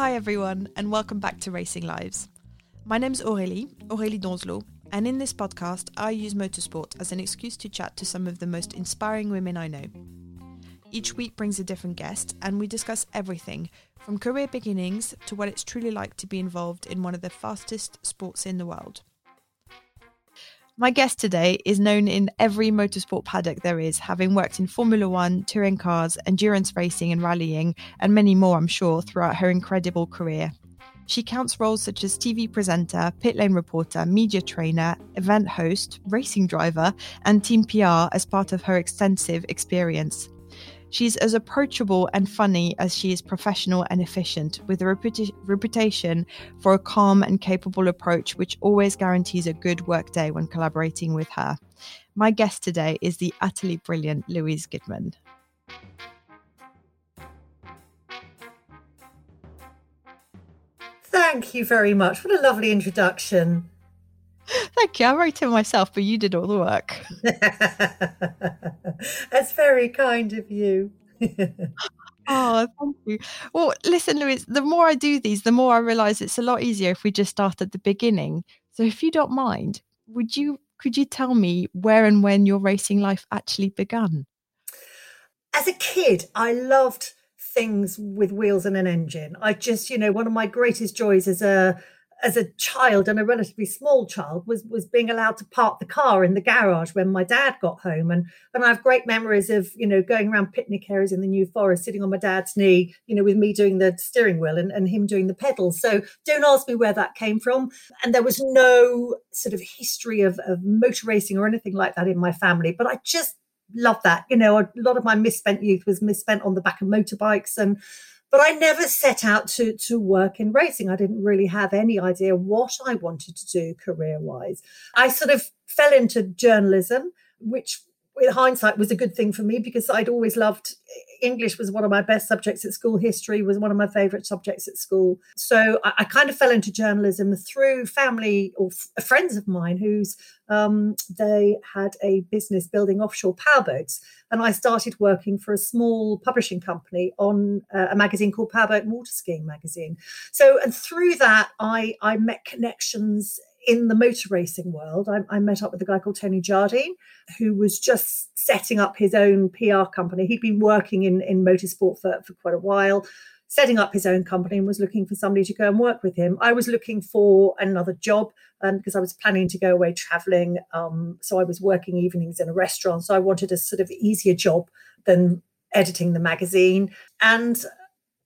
Hi everyone, and welcome back to Racing Lives. My name's Aurélie, Aurélie Donzelot, and in this podcast, I use motorsport as an excuse to chat to some of the most inspiring women I know. Each week brings a different guest, and we discuss everything from career beginnings to what it's truly like to be involved in one of the fastest sports in the world. My guest today is known in every motorsport paddock there is, having worked in Formula One, touring cars, endurance racing, and rallying, and many more, I'm sure, throughout her incredible career. She counts roles such as TV presenter, pit lane reporter, media trainer, event host, racing driver, and team PR as part of her extensive experience. She's as approachable and funny as she is professional and efficient, with a reputa- reputation for a calm and capable approach, which always guarantees a good workday when collaborating with her. My guest today is the utterly brilliant Louise Goodman. Thank you very much. What a lovely introduction. Thank you. I wrote it myself, but you did all the work. That's very kind of you. Oh, thank you. Well, listen, Louise, the more I do these, the more I realize it's a lot easier if we just start at the beginning. So if you don't mind, would you could you tell me where and when your racing life actually began? As a kid, I loved things with wheels and an engine. I just, you know, one of my greatest joys as a as a child and a relatively small child was was being allowed to park the car in the garage when my dad got home. And and I have great memories of you know going around picnic areas in the New Forest sitting on my dad's knee you know with me doing the steering wheel and, and him doing the pedals. So don't ask me where that came from. And there was no sort of history of, of motor racing or anything like that in my family but I just love that. You know a lot of my misspent youth was misspent on the back of motorbikes and but I never set out to to work in racing. I didn't really have any idea what I wanted to do career wise. I sort of fell into journalism, which with hindsight was a good thing for me because I'd always loved English was one of my best subjects at school. History was one of my favorite subjects at school. So I, I kind of fell into journalism through family or f- friends of mine who's um, they had a business building offshore powerboats, and I started working for a small publishing company on uh, a magazine called Powerboat Water Skiing Magazine. So and through that, I I met connections in the motor racing world, I, I, met up with a guy called Tony Jardine, who was just setting up his own PR company. He'd been working in, in motorsport for, for quite a while, setting up his own company and was looking for somebody to go and work with him. I was looking for another job um, because I was planning to go away traveling. Um, so I was working evenings in a restaurant. So I wanted a sort of easier job than editing the magazine. And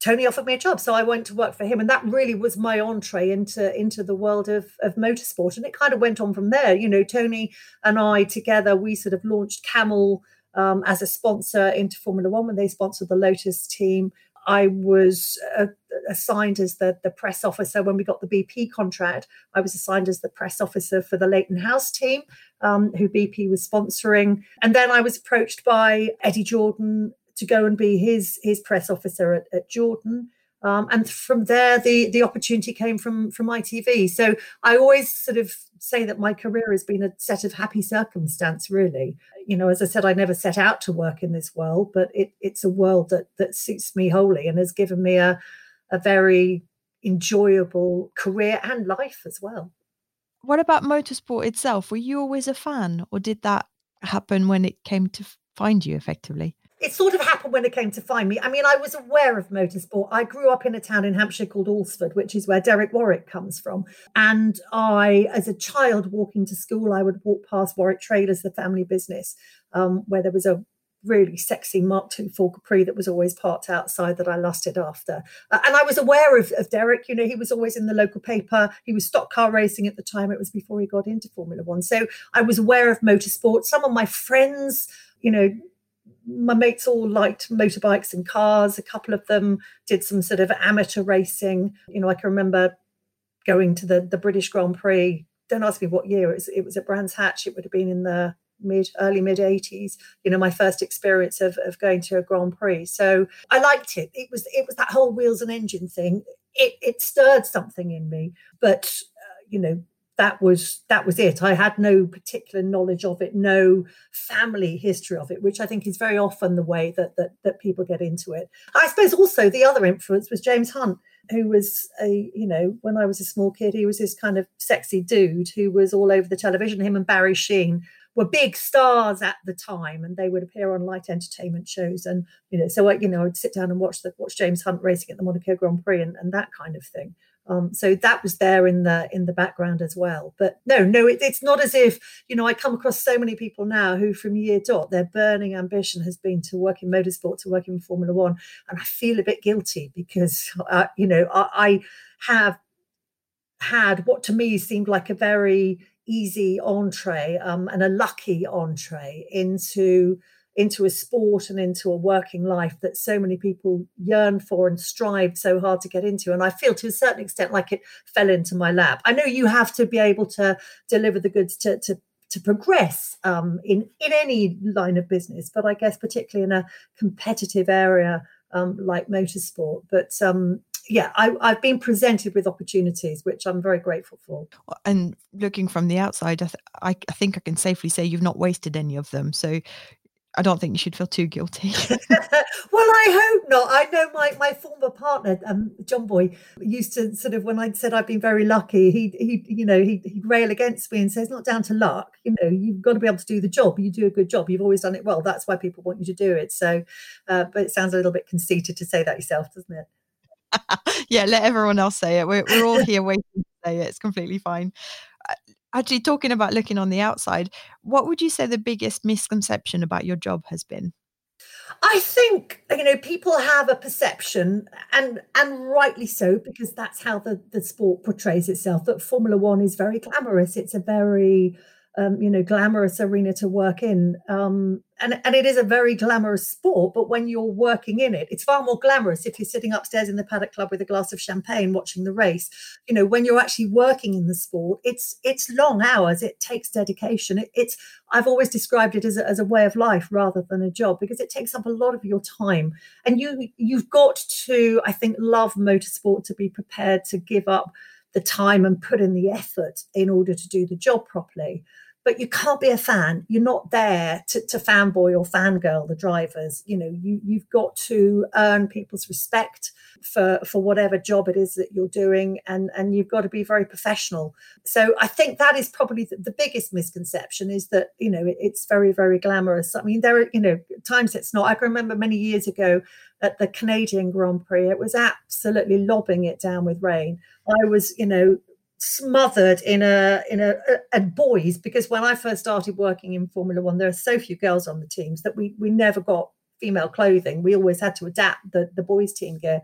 Tony offered me a job, so I went to work for him, and that really was my entree into into the world of of motorsport. And it kind of went on from there. You know, Tony and I together, we sort of launched Camel um, as a sponsor into Formula One when they sponsored the Lotus team. I was uh, assigned as the, the press officer when we got the BP contract. I was assigned as the press officer for the Leyton House team, um, who BP was sponsoring. And then I was approached by Eddie Jordan to go and be his his press officer at, at Jordan. Um, and from there, the the opportunity came from from ITV. So I always sort of say that my career has been a set of happy circumstance. Really, you know, as I said, I never set out to work in this world, but it, it's a world that that suits me wholly and has given me a a very enjoyable career and life as well. What about motorsport itself? Were you always a fan, or did that happen when it came to find you effectively? It sort of happened when it came to find me. I mean, I was aware of motorsport. I grew up in a town in Hampshire called Alresford, which is where Derek Warwick comes from. And I, as a child walking to school, I would walk past Warwick Trailers, the family business, um, where there was a really sexy Mark II Ford Capri that was always parked outside that I lusted after. Uh, and I was aware of, of, Derek. You know, he was always in the local paper. He was stock car racing at the time. It was before he got into Formula One. So I was aware of motorsport. Some of my friends, you know, my mates all liked motorbikes and cars. A couple of them did some sort of amateur racing. You know, I can remember going to the the British Grand Prix. Don't ask me what year it was. It was at Brands Hatch. It would have been in the mid early mid 80s you know my first experience of, of going to a grand prix so i liked it it was it was that whole wheels and engine thing it, it stirred something in me but uh, you know that was that was it. I had no particular knowledge of it no family history of it which i think is very often the way that that, that people get into it. I suppose also the other influence was james hunt who was a you know when i was a small kid he was this kind of sexy dude who was all over the television. Him and barry sheene were big stars at the time and they would appear on light entertainment shows and you know so I, you know i'd sit down and watch the watch james hunt racing at the monaco grand prix and, and that kind of thing um, so that was there in the in the background as well. But no, no, it, it's not as if you know I come across so many people now who, from year dot, their burning ambition has been to work in motorsport, to work in Formula One, and I feel a bit guilty because uh, you know I, I have had what to me seemed like a very easy entree um, and a lucky entree into into a sport and into a working life that so many people yearn for and strive so hard to get into. And I feel to a certain extent like it fell into my lap. I know you have to be able to deliver the goods to, to to progress um, in in any line of business, but I guess particularly in a competitive area um, like motorsport. But um, yeah, I, have been presented with opportunities, which I'm very grateful for. And looking from the outside, I, th- I, I think I can safely say you've not wasted any of them. So I don't think you should feel too guilty. well, I hope not. I know my, my former partner, um, John Boy, used to sort of when I said I've been very lucky, he he you know he he'd rail against me and say it's not down to luck. You know, you've got to be able to do the job. You do a good job. You've always done it well. That's why people want you to do it. So, uh, but it sounds a little bit conceited to say that yourself, doesn't it? yeah, let everyone else say it. We're we're all here waiting to say it. It's completely fine actually talking about looking on the outside what would you say the biggest misconception about your job has been I think you know people have a perception, and and rightly so, because that's how the the sport portrays itself. That Formula One is very glamorous. It's a very um, you know, glamorous arena to work in. Um, and, and it is a very glamorous sport, but when you're working in it, it's far more glamorous if you're sitting upstairs in the paddock club with a glass of champagne watching the race. You know, when you're actually working in the sport, it's it's long hours, it takes dedication. It, it's I've always described it as a, as a way of life rather than a job because it takes up a lot of your time. And you you've got to, I think, love motorsport to be prepared to give up the time and put in the effort in order to do the job properly but you can't be a fan. You're not there to, to fanboy or fangirl the drivers. You know, you you've got to earn people's respect for for whatever job it is that you're doing, and and you've got to be very professional. So I think that is probably the, the biggest misconception is that you know it, it's very very glamorous. I mean, there are you know times it's not. I can remember many years ago at the Canadian Grand Prix, it was absolutely lobbing it down with rain. I was you know smothered in a in a, a, boys because when I first started working in Formula One, there are so few girls on the teams that we we never got female clothing. We always had to adapt the the boys team gear.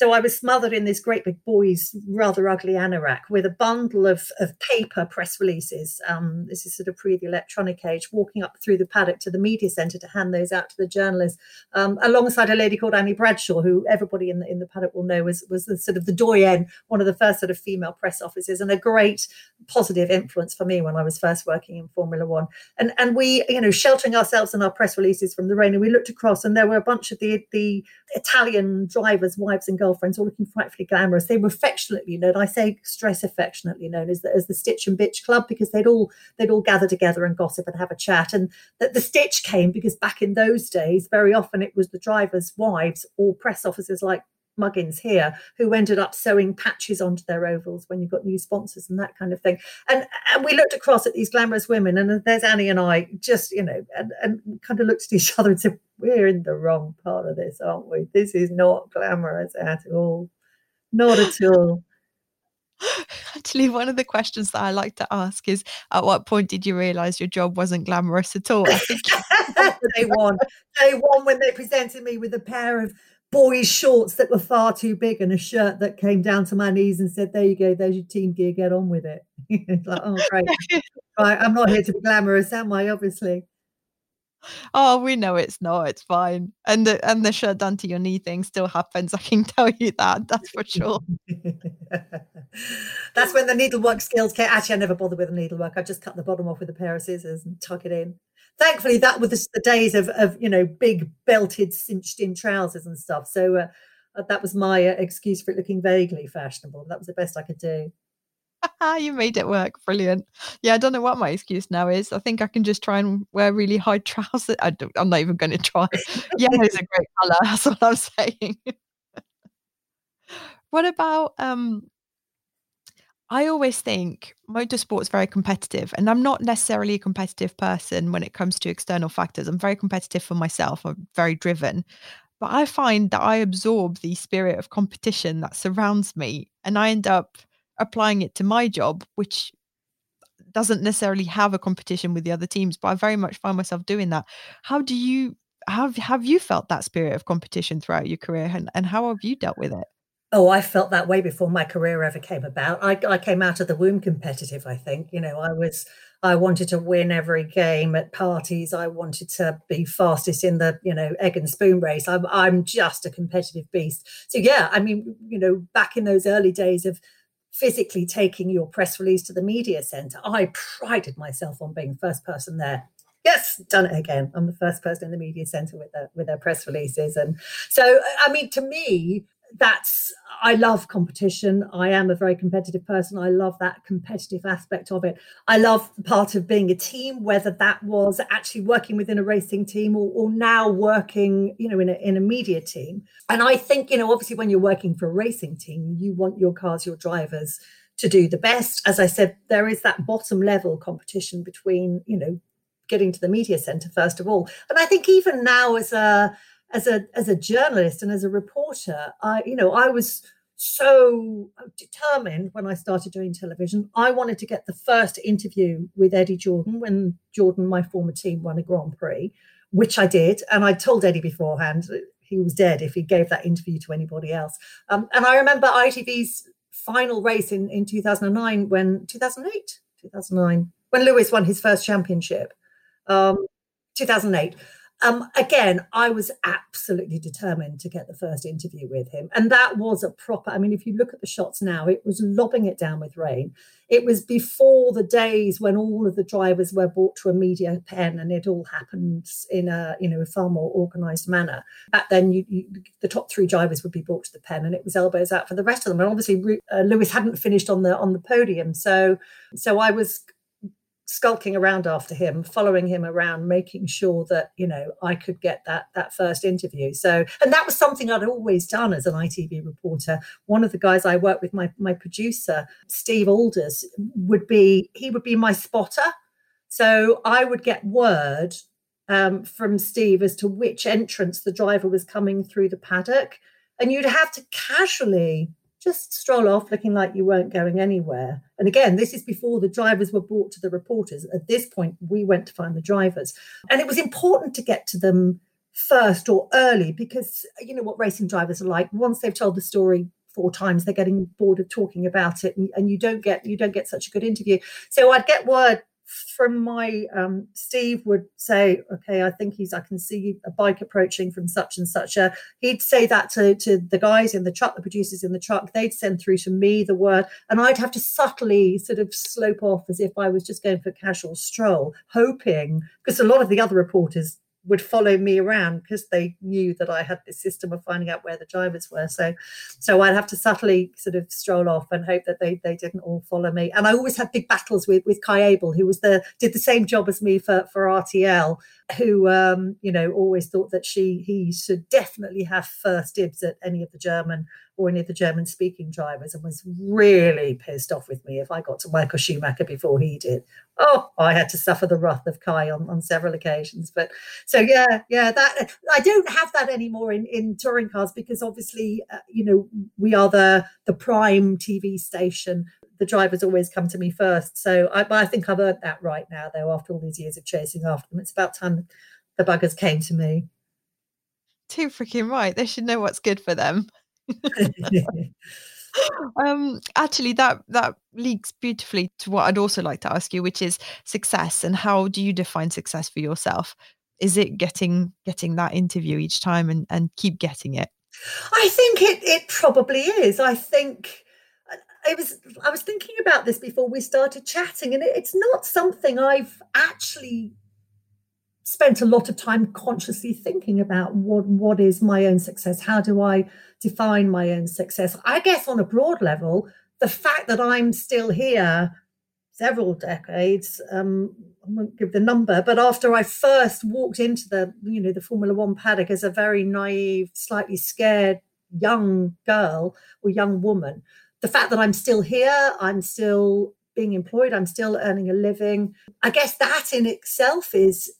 So I was smothered in this great big boy's rather ugly anorak with a bundle of, of paper press releases. Um, this is sort of pre the electronic age, walking up through the paddock to the media centre to hand those out to the journalists, um, alongside a lady called Annie Bradshaw, who everybody in the, in the paddock will know was, was the sort of the doyen, one of the first sort of female press officers, and a great positive influence for me when I was first working in Formula One. And and we, you know, sheltering ourselves in our press releases from the rain, and we looked across, and there were a bunch of the the Italian drivers, wives and girls girlfriends, all looking frightfully glamorous. They were affectionately known. I say stress affectionately known as the, as the Stitch and Bitch Club because they'd all they'd all gather together and gossip and have a chat. And that the Stitch came because back in those days, very often it was the drivers' wives or press officers like Muggins here who ended up sewing patches onto their ovals when you got new sponsors and that kind of thing. And and we looked across at these glamorous women, and there's Annie and I just, you know, and, and kind of looked at each other and said, We're in the wrong part of this, aren't we? This is not glamorous at all. Not at all. Actually, one of the questions that I like to ask is at what point did you realize your job wasn't glamorous at all? I think day one. Day one when they presented me with a pair of boys' shorts that were far too big and a shirt that came down to my knees and said, There you go, there's your team gear, get on with it. it's like, oh great. right, I'm not here to be glamorous, am I? Obviously. Oh, we know it's not. It's fine. And the and the shirt down to your knee thing still happens. I can tell you that. That's for sure. That's when the needlework skills came. Actually, I never bothered with the needlework. I just cut the bottom off with a pair of scissors and tuck it in thankfully that was the, days of, of you know big belted cinched in trousers and stuff. So uh, uh, that was my uh, excuse for it looking vaguely fashionable that was the best i could do. You made it work. Brilliant. Yeah i don't know what my excuse now is. I think i can just try and wear really high trousers. I am not even going to try. Yellow is a great color that's what i'm saying. What about um I always think motorsport's very competitive, and I'm not necessarily a competitive person when it comes to external factors. I'm very competitive for myself. I'm very driven, but I find that I absorb the spirit of competition that surrounds me, and I end up applying it to my job, which doesn't necessarily have a competition with the other teams, but I very much find myself doing that. How do you have have you felt that spirit of competition throughout your career, and, and how have you dealt with it? Oh, I felt that way before my career ever came about. I, I came out of the womb competitive, I think. You know, I was, I wanted to win every game at parties. I wanted to be fastest in the, you know, egg and spoon race. I'm, I'm just a competitive beast. So, yeah, I mean, you know, back in those early days of physically taking your press release to the media center, I prided myself on being first person there yes done it again i'm the first person in the media center with their with their press releases and so i mean to me that's I love competition. I am a very competitive person. I love that competitive aspect of it. I love part of being a team, whether that was actually working within a racing team or, or now working, you know, in a, in a media team. And I think, you know, obviously when you're working for a racing team, you want your cars, your drivers to do the best. As I said, there is that bottom level competition between, you know, getting to the media center first of all. And I think even now as a as a as a journalist and as a reporter, I you know I was so determined when I started doing television. I wanted to get the first interview with Eddie Jordan when Jordan, my former team, won a Grand Prix, which I did, and I told Eddie beforehand he was dead if he gave that interview to anybody else. Um, and I remember ITV's final race in in 2009 when 2008 2009 when Lewis won his first championship. Um, 2008 um, again, I was absolutely determined to get the first interview with him. And that was a proper, I mean, if you look at the shots now, it was lobbing it down with rain. It was before the days when all of the drivers were brought to a media pen and it all happened in a, you know, a far more organized manner. Back then, you, you, the top three drivers would be brought to the pen and it was elbows out for the rest of them. And obviously, uh, Lewis hadn't finished on the on the podium. So, so I was skulking around after him, following him around, making sure that you know I could get that that first interview. So, and that was something I'd always done as an ITV reporter. One of the guys I worked with, my my producer Steve Alders, would be he would be my spotter. So I would get word um, from Steve as to which entrance the driver was coming through the paddock, and you'd have to casually just stroll off looking like you weren't going anywhere. And again, this is before the drivers were brought to the reporters. At this point, we went to find the drivers. And it was important to get to them first or early because you know what racing drivers are like. Once they've told the story four times, they're getting bored of talking about it and, and you don't get you don't get such a good interview. So I'd get word from my um, Steve would say, okay, I think he's I can see a bike approaching from such and such. A, he'd say that to, to the guys in the truck, the producers in the truck. They'd send through to me the word, and I'd have to subtly sort of slope off as if I was just going for a casual stroll, hoping because a lot of the other reporters would follow me around because they knew that I had this system of finding out where the drivers were. So, so I'd have to subtly sort of stroll off and hope that they they didn't all follow me. And I always had big battles with with Kai Ebel, who was the did the same job as me for for RTL, who um, you know always thought that she he should definitely have first dibs at any of the German or any of the German speaking drivers and was really pissed off with me if I got to Michael Schumacher before he did. Oh, I had to suffer the wrath of Kai on, on several occasions. But so yeah, yeah, that I don't have that anymore in, in touring cars because obviously, uh, you know, we are the the prime TV station. The drivers always come to me first. So I, I think I've earned that right now, though, after all these years of chasing after them. It's about time the buggers came to me. Too freaking right. They should know what's good for them. um actually that that leads beautifully to what i'd also like to ask you which is success and how do you define success for yourself? Is it getting getting that interview each time and and keep getting it? I think it it probably is. I think it was I was thinking about this before we started chatting, and it, it's not something I've actually spent a lot of time consciously thinking about what what is my own success. How do I define my own success. I guess on a broad level, the fact that I'm still here several decades, um, I won't give the number, but after I first walked into the, you know, the Formula One paddock as a very naive, slightly scared young girl or young woman, the fact that I'm still here, I'm still being employed, I'm still earning a living. I guess that in itself is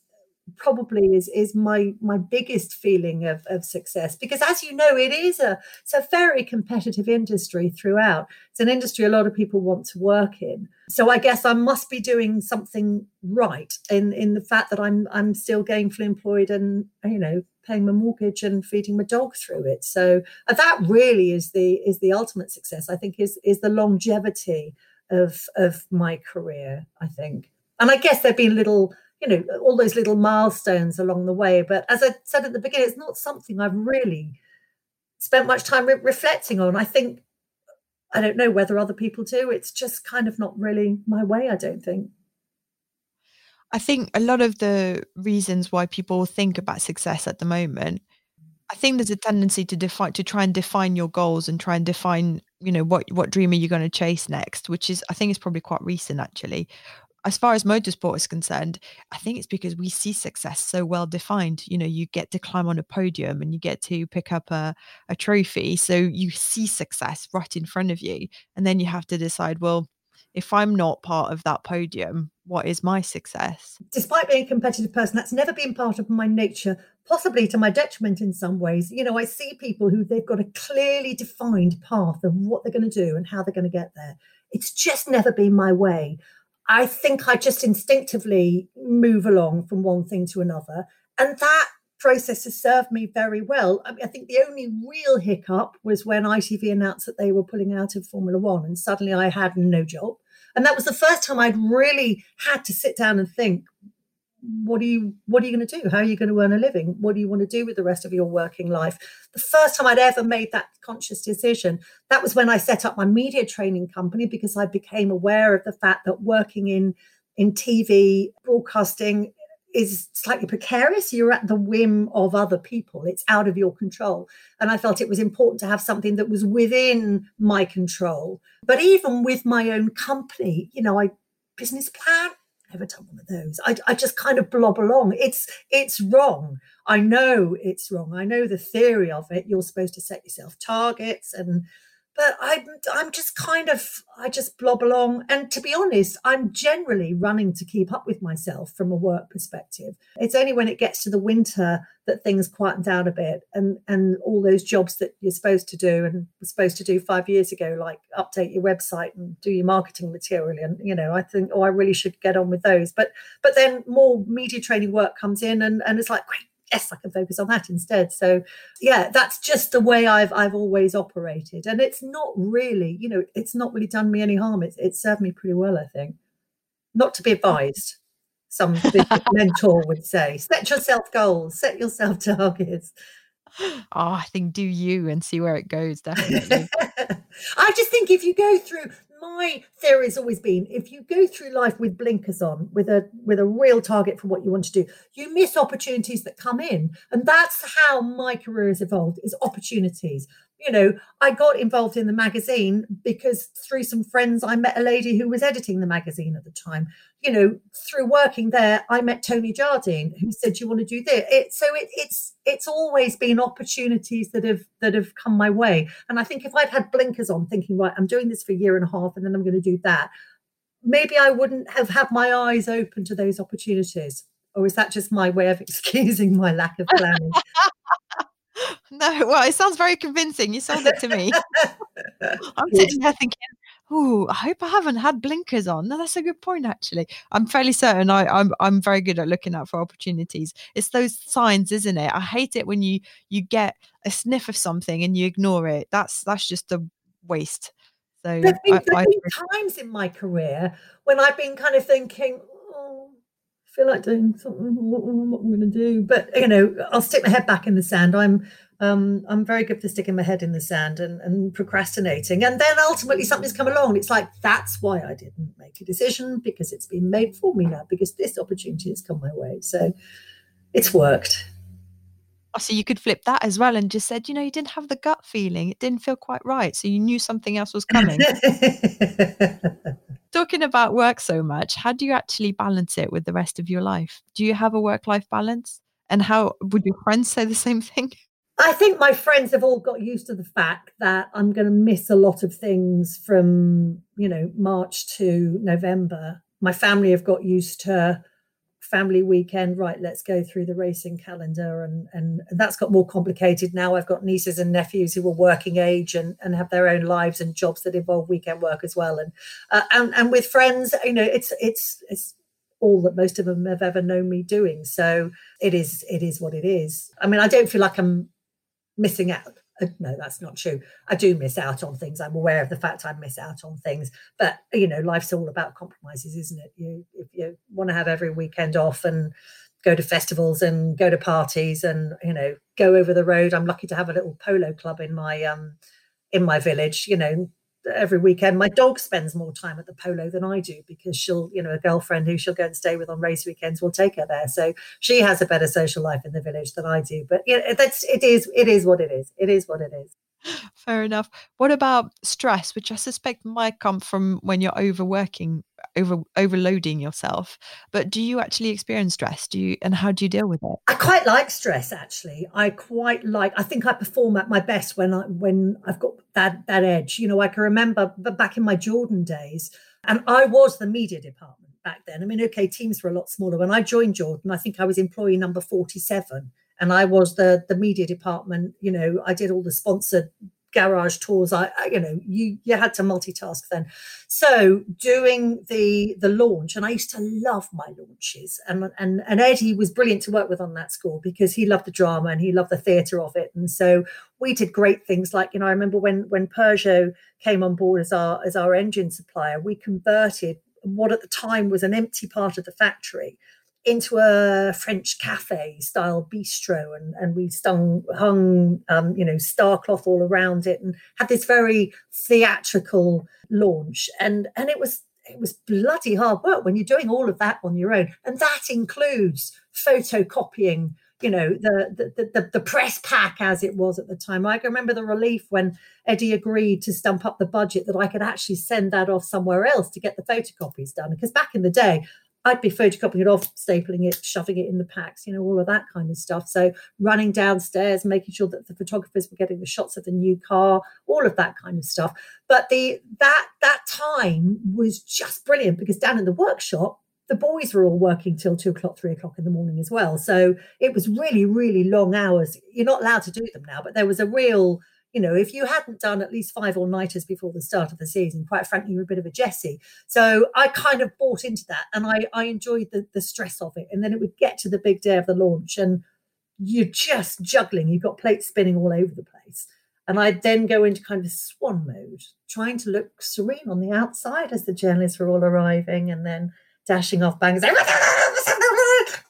probably is is my my biggest feeling of, of success because as you know it is a it's a very competitive industry throughout. It's an industry a lot of people want to work in. So i guess i must be doing something right in in the fact that i'm i'm still gainfully employed and you know paying my mortgage and feeding my dog through it. So uh, that really is the is the ultimate success i think is is the longevity of of my career i think. And i guess there've been little you know all those little milestones along the way. But as i said at the beginning it's not something i've really spent much time re- reflecting on. I think i don't know whether other people do. It's just kind of not really my way i don't think. I think a lot of the reasons why people think about success at the moment i think there's a tendency to define to try and define your goals and try and define you know what what dream are you going to chase next which is i think is probably quite recent actually as far as motorsport is concerned, I think it's because we see success so well defined. You know, you get to climb on a podium and you get to pick up a, a trophy. So you see success right in front of you. And then you have to decide, well, if I'm not part of that podium, what is my success? Despite being a competitive person, that's never been part of my nature, possibly to my detriment in some ways. You know, I see people who they've got a clearly defined path of what they're going to do and how they're going to get there. It's just never been my way. I think I just instinctively move along from one thing to another. And that process has served me very well. I, mean, I think the only real hiccup was when ITV announced that they were pulling out of Formula One, and suddenly I had no job. And that was the first time I'd really had to sit down and think, what are you what are you going to do? How are you going to earn a living? What do you want to do with the rest of your working life? The first time i'd ever made that conscious decision that was when i set up my media training company because i became aware of the fact that working in in tv broadcasting is slightly precarious. You're at the whim of other people. It's out of your control. And i felt it was important to have something that was within my control. But even with my own company you know i business plan never done one of those. I, I just kind of blob along. It's it's wrong. I know it's wrong. I know the theory of it. You're supposed to set yourself targets and but I'm I'm just kind of I just blob along. And to be honest, I'm generally running to keep up with myself from a work perspective. It's only when it gets to the winter that things quieten down a bit and and all those jobs that you're supposed to do and were supposed to do five years ago, like update your website and do your marketing material. And you know, I think, oh, I really should get on with those. But but then more media training work comes in and, and it's like, great, yes, I can focus on that instead. So yeah, that's just the way I've I've always operated. And it's not really, you know, it's not really done me any harm. It's it's served me pretty well, I think. Not to be advised. Some mentor would say, set yourself goals, set yourself targets. Oh, I think do you and see where it goes, definitely. I just think if you go through my theory has always been if you go through life with blinkers on with a with a real target for what you want to do you miss opportunities that come in. And that's how my career has evolved is opportunities you know, I got involved in the magazine because through some friends, I met a lady who was editing the magazine at the time. You know, through working there, I met Tony Jardine, who said, "You want to do this?" It, so it, it's it's always been opportunities that have that have come my way. And I think if I'd had blinkers on, thinking, "Right, I'm doing this for a year and a half, and then I'm going to do that," maybe I wouldn't have had my eyes open to those opportunities. Or is that just my way of excusing my lack of planning? No, well, it sounds very convincing. You sold it to me. I'm sitting there thinking, oh, I hope I haven't had blinkers on. No, that's a good point, actually. I'm fairly certain I, I'm I'm very good at looking out for opportunities. It's those signs, isn't it? I hate it when you you get a sniff of something and you ignore it. That's that's just a waste. So there've been, I, been times in my career when I've been kind of thinking, I feel like doing something. What, what I'm going to do? But you know, I'll stick my head back in the sand. I'm um, I'm very good for sticking my head in the sand and, and procrastinating. And then ultimately something's come along. It's like, that's why I didn't make a decision because it's been made for me now, because this opportunity has come my way. So it's worked. Oh, so you could flip that as well and just said, you know, you didn't have the gut feeling. It didn't feel quite right. So you knew something else was coming. Talking about work so much, how do you actually balance it with the rest of your life? Do you have a work life balance? And how would your friends say the same thing? I think my friends have all got used to the fact that I'm going to miss a lot of things from, you know, March to November. My family have got used to family weekend, right, let's go through the racing calendar. And, and, and that's got more complicated now. I've got nieces and nephews who are working age and, and have their own lives and jobs that involve weekend work as well. And, uh, and, and with friends, you know, it's, it's, it's, all that most of them have ever known me doing. So it is it is what it is. I mean, I don't feel like I'm missing out. Uh, no, that's not true. I do miss out on things. I'm aware of the fact I miss out on things. But you know, life's all about compromises, isn't it? You if you want to have every weekend off and go to festivals and go to parties and you know go over the road. I'm lucky to have a little polo club in my um in my village. You know, every weekend. My dog spends more time at the polo than I do because she'll, you know, a girlfriend who she'll go and stay with on race weekends will take her there. So she has a better social life in the village than I do. But yeah, that's it is it is what it is. It is what it is. Fair enough. What about stress, which I suspect might come from when you're overworking, over overloading yourself? But do you actually experience stress? Do you, and how do you deal with it? I quite like stress. Actually, I quite like. I think I perform at my best when I when I've got that that edge. You know, I can remember back in my Jordan days, and I was the media department back then. I mean, okay, teams were a lot smaller. When I joined Jordan, I think I was employee number forty-seven and I was the the media department. You know, I did all the sponsored garage tours. I, I, you know, you you had to multitask then. So doing the the launch, and I used to love my launches, and and and Eddie was brilliant to work with on that score because he loved the drama and he loved the theatre of it, and so we did great things. Like you know, I remember when when Peugeot came on board as our as our engine supplier, we converted what at the time was an empty part of the factory into a French cafe style bistro, and and we stung hung um, you know star cloth all around it, and had this very theatrical launch, and and it was it was bloody hard work when you're doing all of that on your own, and that includes photocopying. You know the, the the the press pack as it was at the time. I can remember the relief when Eddie agreed to stump up the budget that I could actually send that off somewhere else to get the photocopies done. Because back in the day, I'd be photocopying it off, stapling it, shoving it in the packs, you know, all of that kind of stuff. So running downstairs, making sure that the photographers were getting the shots of the new car, all of that kind of stuff. But the that that time was just brilliant because down in the workshop, the boys were all working till two o'clock, three o'clock in the morning as well. So it was really, really long hours. You're not allowed to do them now, but there was a real you know, if you hadn't done at least five all nighters before the start of the season, quite frankly, you're a bit of a Jessie. So I kind of bought into that and I, I enjoyed the, the stress of it. And then it would get to the big day of the launch and you're just juggling. You've got plates spinning all over the place. And I'd then go into kind of swan mode, trying to look serene on the outside as the journalists were all arriving and then dashing off bangers.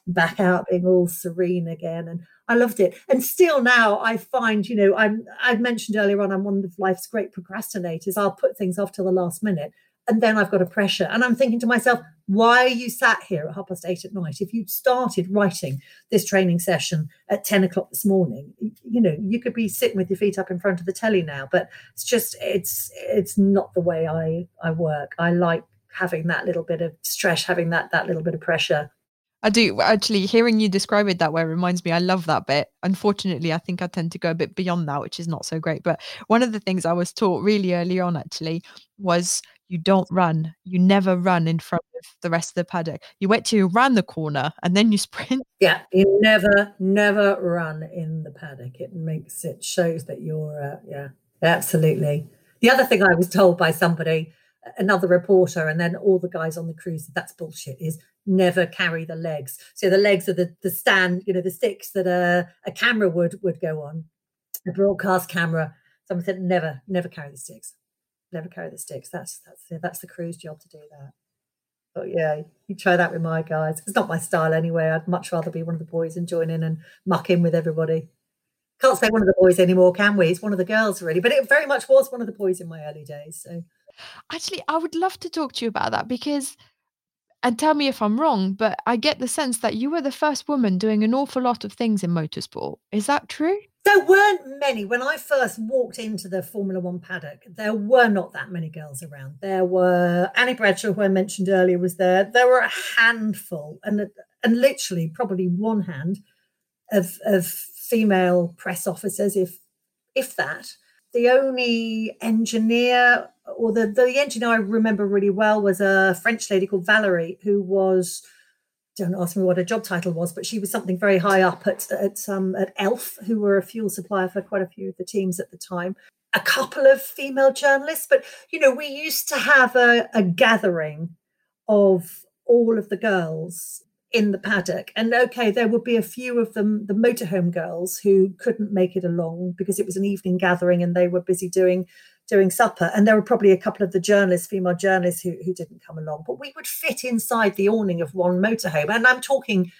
Back out being all serene again. And I loved it. And still now I find, you know, I'm I've mentioned earlier on, I'm one of life's great procrastinators. I'll put things off till the last minute and then I've got a pressure. And I'm thinking to myself, why are you sat here at half past eight at night? If you'd started writing this training session at 10 o'clock this morning, you know, you could be sitting with your feet up in front of the telly now. But it's just it's it's not the way I I work. I like having that little bit of stress, having that that little bit of pressure. I do actually hearing you describe it that way reminds me I love that bit. Unfortunately, I think I tend to go a bit beyond that, which is not so great. But one of the things I was taught really early on actually was you don't run. You never run in front of the rest of the paddock. You wait till you run the corner and then you sprint. Yeah, you never, never run in the paddock. It makes it shows that you're, uh, yeah, absolutely. The other thing I was told by somebody, another reporter, and then all the guys on the cruise, that's bullshit, is never carry the legs. So the legs are the, the stand, you know, the sticks that a, a camera would would go on, a broadcast camera. Someone said, never, never carry the sticks never carry the sticks. That's that's that's the crew's job to do that. But yeah, you try that with my guys. It's not my style anyway. I'd much rather be one of the boys and join in and muck in with everybody. Can't say one of the boys anymore, can we? It's one of the girls really, but it very much was one of the boys in my early days. So actually, I would love to talk to you about that because and tell me if I'm wrong, but I get the sense that you were the first woman doing an awful lot of things in motorsport. Is that true? There weren't many. When I first walked into the Formula One paddock, there were not that many girls around. There were Annie Bradshaw, who I mentioned earlier, was there. There were a handful, and and literally probably one hand of of female press officers, if if that. The only engineer, or the the engineer I remember really well, was a French lady called Valerie, who was don't ask me what her job title was, but she was something very high up at at um, at Elf, who were a fuel supplier for quite a few of the teams at the time. A couple of female journalists, but you know, we used to have a, a gathering of all of the girls in the paddock. And okay, there would be a few of them, the motorhome girls, who couldn't make it along because it was an evening gathering and they were busy doing doing supper. And there were probably a couple of the journalists, female journalists, who, who didn't come along. But we would fit inside the awning of one motorhome. And I'm talking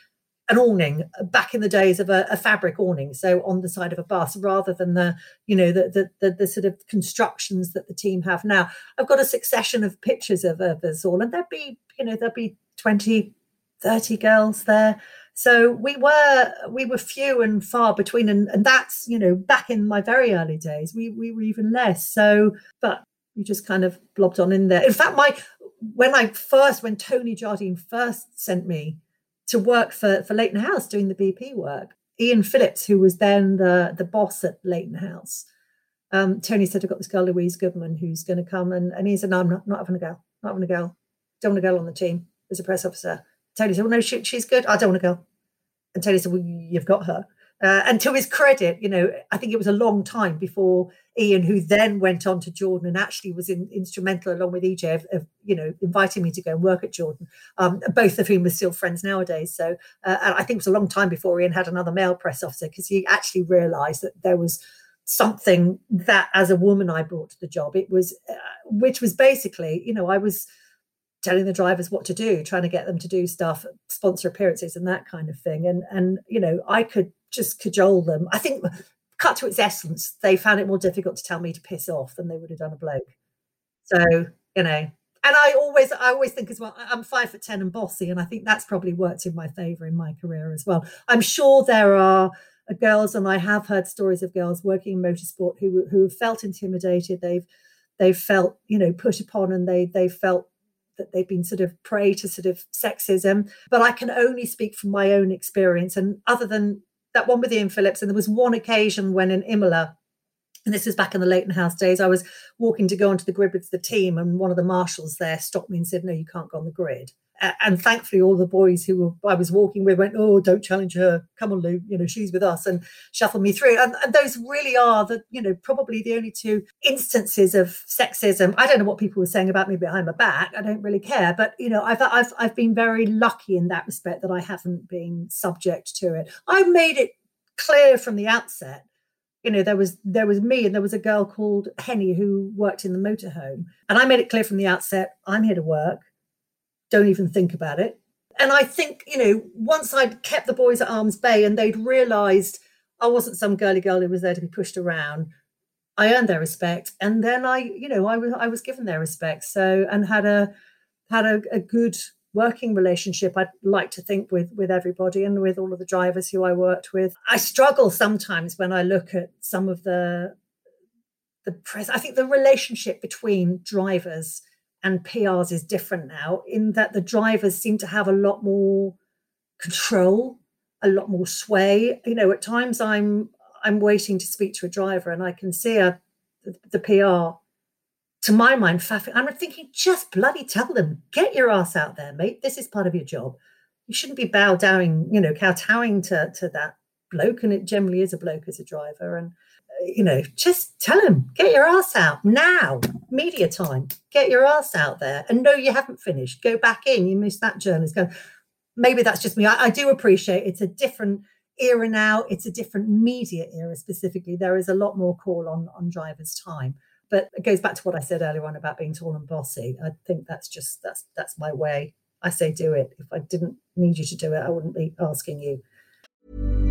an awning uh, back in the days of a, a, fabric awning, so on the side of a bus, rather than the, you know, the, the, the the sort of constructions that the team have now. I've got a succession of pictures of, of us all, and there'd be, you know, there'd be 20, 30 girls there so we were we were few and far between, and, and that's you know back in my very early days we we were even less. So, but you just kind of blobbed on in there. In fact, my when I first when Tony Jardine first sent me to work for for Leyton House doing the BP work, Ian Phillips, who was then the the boss at Leyton House, um, Tony said, I've got this girl, Louise Goodman, who's going to come. And, and he said, No, I'm not, not having a girl, not having a girl. Don't want a girl on the team as a press officer. Tony said, Well, no, she, she's good. I don't want a go. And Tony said, Well, you've got her. Uh, and to his credit, you know, I think it was a long time before Ian, who then went on to Jordan and actually was in, instrumental along with EJ of, of, you know, inviting me to go and work at Jordan, um, both of whom are still friends nowadays. So uh, I think it was a long time before Ian had another male press officer because he actually realised that there was something that as a woman I brought to the job. It was, uh, which was basically, you know, I was – telling the drivers what to do, trying to get them to do stuff, sponsor appearances and that kind of thing. And and you know, I could just cajole them. I think cut to its essence, they found it more difficult to tell me to piss off than they would have done a bloke. So, you know, and I always I always think as well, I'm five foot ten and bossy, and I think that's probably worked in my favour in my career as well. I'm sure there are uh, girls, and I have heard stories of girls working in motorsport who who have felt intimidated. They've they've felt you know put upon, and they they felt that they've been sort of prey to sort of sexism. But I can only speak from my own experience. And other than that one with Ian Phillips, and there was one occasion when in Imola, and this was back in the Leyton House days, I was walking to go onto the grid with the team, and one of the marshals there stopped me and said, No, you can't go on the grid and thankfully all the boys who I was walking with went, "Oh, don't challenge her. Come on, Lou. You know she's with us," and shuffled me through. And, and, those really are the, you know, probably the only two instances of sexism. I don't know what people were saying about me behind my back. I don't really care, but you know, I've I've I've been very lucky in that respect that I haven't been subject to it. I made it clear from the outset you know there was there was me and there was a girl called henny who worked in the motorhome and i made it clear from the outset i'm here to work don't even think about it. and I think, you know, once I'd kept the boys at arm's bay and they'd realized I wasn't some girly girl who was there to be pushed around, I earned their respect. And then I, you know, I was I was given their respect. So and had a had a, a good working relationship i'd like to think with with everybody and with all of the drivers who i worked with i struggle sometimes when i look at some of the the press i think the relationship between drivers and prs is different now in that the drivers seem to have a lot more control a lot more sway you know at times i'm i'm waiting to speak to a driver and i can see a the, pr to my mind, faffing. I'm thinking, just bloody tell them, get your ass out there, mate. This is part of your job. You shouldn't be bow downing, you know, kowtowing to, to that bloke. And it generally is a bloke as a driver. And, you know, just tell them, get your ass out now, media time, get your ass out there. And no, you haven't finished. Go back in. You missed that journalist. Go, maybe that's just me. I, I do appreciate it's a different era now. It's a different media era specifically. There is a lot more call on, on drivers' time but it goes back to what I said earlier on about being tall and bossy. I think that's just that's that's my way. I say do it. If I didn't need you to do it, I wouldn't be asking you.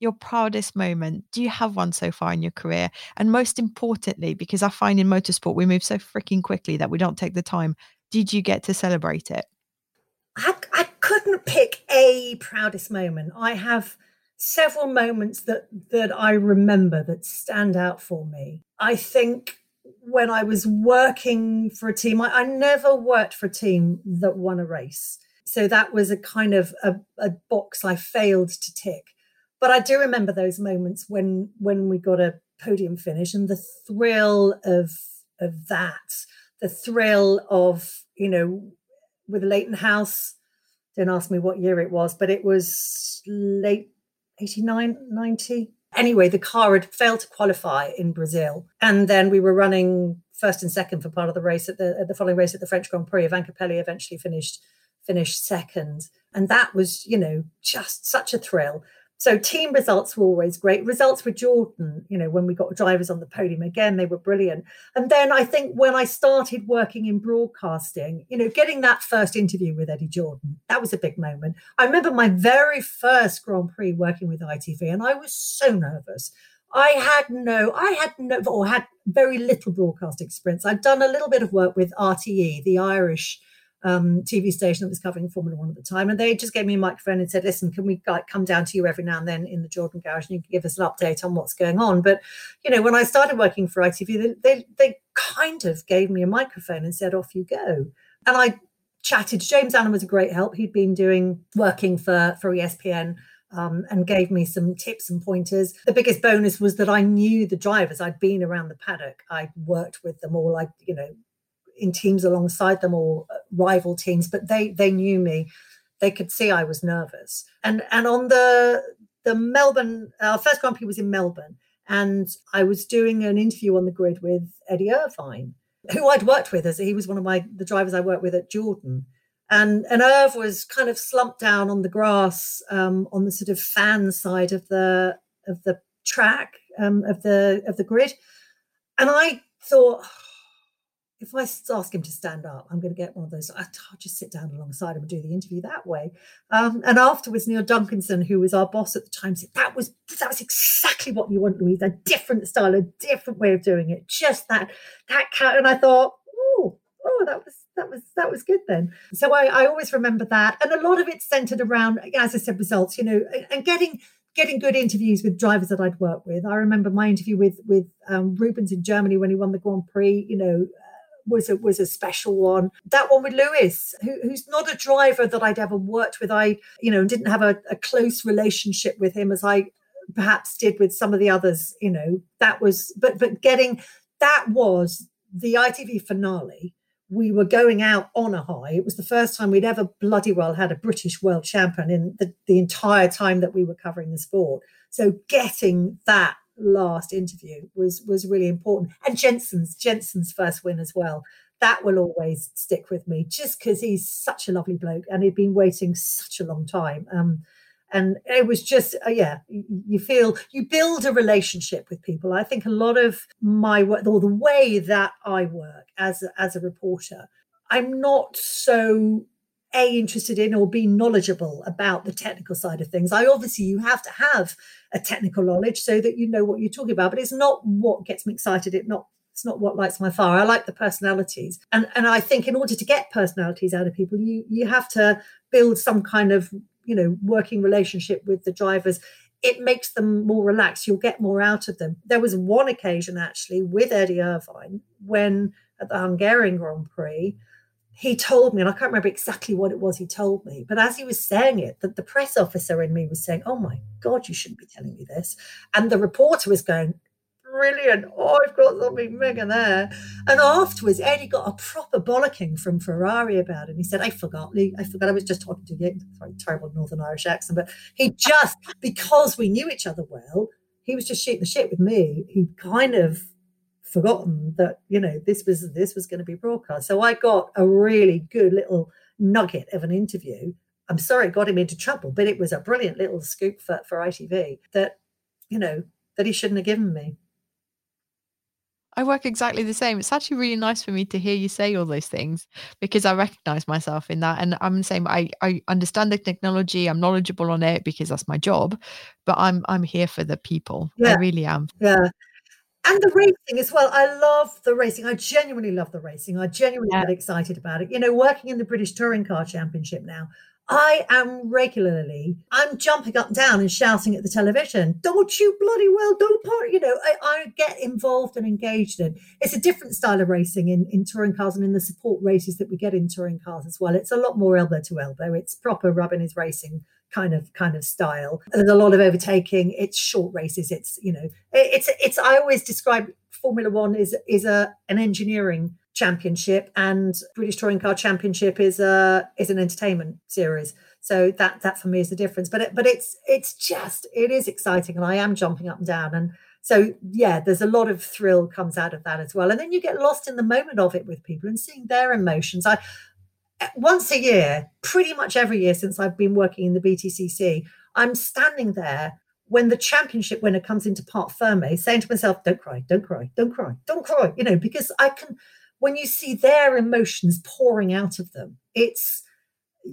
your proudest moment. Do you have one so far in your career? And most importantly, because I find in motorsport we move so freaking quickly that we don't take the time, did you get to celebrate it? I, I couldn't pick a proudest moment. I have several moments that that I remember that stand out for me. I think when I was working for a team, I, I never worked for a team that won a race. So that was a kind of a, a box I failed to tick. But I do remember those moments when when we got a podium finish and the thrill of of that, the thrill of, you know, with Leyton House. Don't ask me what year it was, but it was late 89, 90. Anyway, the car had failed to qualify in Brazil. And then we were running first and second for part of the race at the, at the following race at the French Grand Prix. Ivan Capelli eventually finished finished second. And that was, you know, just such a thrill. So team results were always great. Results with Jordan, you know, when we got drivers on the podium again, they were brilliant. And then I think when I started working in broadcasting, you know, getting that first interview with Eddie Jordan, that was a big moment. I remember my very first Grand Prix working with ITV, and I was so nervous. I had no, I had no, or had very little broadcast experience. I'd done a little bit of work with RTE, the Irish um, TV station that was covering Formula One at the time, and they just gave me a microphone and said, "Listen, can we like come down to you every now and then in the Jordan garage, and you can give us an update on what's going on?" But you know, when I started working for ITV, they they, they kind of gave me a microphone and said, "Off you go," and I chatted. James Allen was a great help. He'd been doing working for for ESPN. Um, and gave me some tips and pointers. The biggest bonus was that I knew the drivers. I'd been around the paddock. I'd worked with them all. I, you know, in teams alongside them or uh, rival teams, but they they knew me. They could see I was nervous. And and on the the Melbourne, our first Grand Prix was in Melbourne, and I was doing an interview on the grid with Eddie Irvine, who I'd worked with as he was one of my the drivers I worked with at Jordan. And and Irv was kind of slumped down on the grass um, on the sort of fan side of the of the track um, of the of the grid, and I thought if I ask him to stand up, I'm going to get one of those. I'll just sit down alongside him and do the interview that way. Um, and afterwards, Neil Duncanson, who was our boss at the time, said that was that was exactly what you want, Louise. A different style, a different way of doing it. Just that that cat. And I thought, oh, oh, that was that was that was good then. So I, I always remember that, and a lot of it centered around, as I said, results. You know, and getting getting good interviews with drivers that I'd worked with. I remember my interview with with um, Rubens in Germany when he won the Grand Prix. You know, was a was a special one. That one with Lewis, who, who's not a driver that I'd ever worked with. I, you know, didn't have a, a close relationship with him as I perhaps did with some of the others. You know, that was but but getting that was the ITV finale. We were going out on a high. It was the first time we'd ever bloody well had a British world champion in the, the entire time that we were covering the sport. So getting that last interview was was really important. And Jenson's Jenson's first win as well. That will always stick with me, just because he's such a lovely bloke and he'd been waiting such a long time. Um, and it was just uh, yeah you feel you build a relationship with people i think a lot of my work or the way that i work as a, as a reporter i'm not so a interested in or be knowledgeable about the technical side of things. I obviously you have to have a technical knowledge so that you know what you're talking about but it's not what gets me excited. It not it's not what lights my fire. I like the personalities. And and i think in order to get personalities out of people you you have to build some kind of you know working relationship with the drivers. It makes them more relaxed. You'll get more out of them. There was one occasion actually with eddie irvine when at the hungarian grand prix he told me, and I can't remember exactly what it was he told me, but as he was saying it, that the press officer in me was saying, Oh my God, you shouldn't be telling me this. And the reporter was going, Brilliant. Oh, I've got something mega there. And afterwards, Eddie got a proper bollocking from Ferrari about it. And he said, I forgot, Lee. I forgot I was just talking to you. Sorry, terrible Northern Irish accent. But he just, because we knew each other well, he was just shooting the shit with me. He kind of forgotten that you know this was this was going to be broadcast. So I got a really good little nugget of an interview. I'm sorry it got him into trouble, but it was a brilliant little scoop for, for ITV that you know that he shouldn't have given me. I work exactly the same. It's actually really nice for me to hear you say all those things because I recognize myself in that. And I'm the same. I, I understand the technology. I'm knowledgeable on it because that's my job. But I'm I'm here for the people. Yeah. I really am. Yeah and the racing as well. I love the racing. I genuinely love the racing. I genuinely yeah. get excited about it. You know, working in the British Touring Car Championship now, I am regularly, I'm jumping up and down and shouting at the television, don't you bloody well, don't part, you know, I, I, get involved and engaged in. It's a different style of racing in, in touring cars and in the support races that we get in touring cars as well. It's a lot more elbow to elbow. It's proper rubbing his racing kind of kind of style. There's a lot of overtaking. It's short races. It's you know it's it's. I always describe Formula One is is a an engineering championship and British Touring Car Championship is a is an entertainment series. So that that for me is the difference. But it, but it's it's just it is exciting and I am jumping up and down and so yeah there's a lot of thrill comes out of that as well and then you get lost in the moment of it with people and seeing their emotions i once a year, pretty much every year since I've been working in the BTCC, I'm standing there when the championship winner comes into Parc Ferme, eh, saying to myself, "Don't cry, don't cry, don't cry, don't cry," you know, because I can. When you see their emotions pouring out of them, it's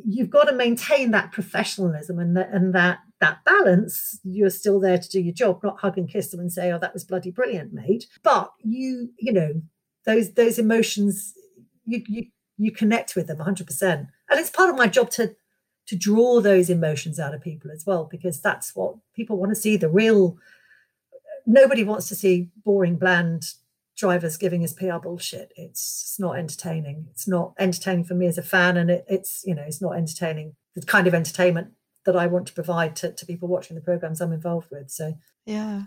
you've got to maintain that professionalism and that and that that balance. You're still there to do your job, not hug and kiss them and say, "Oh, that was bloody brilliant, mate." But you, you know, those those emotions, you you you connect with them 100%. And it's part of my job to to draw those emotions out of people as well, because that's what people want to see the real. Nobody wants to see boring, bland drivers giving us PR bullshit. It's, not entertaining. It's not entertaining for me as a fan, and it, it's you know it's not entertaining the kind of entertainment that I want to provide to, to people watching the programs I'm involved with. So yeah.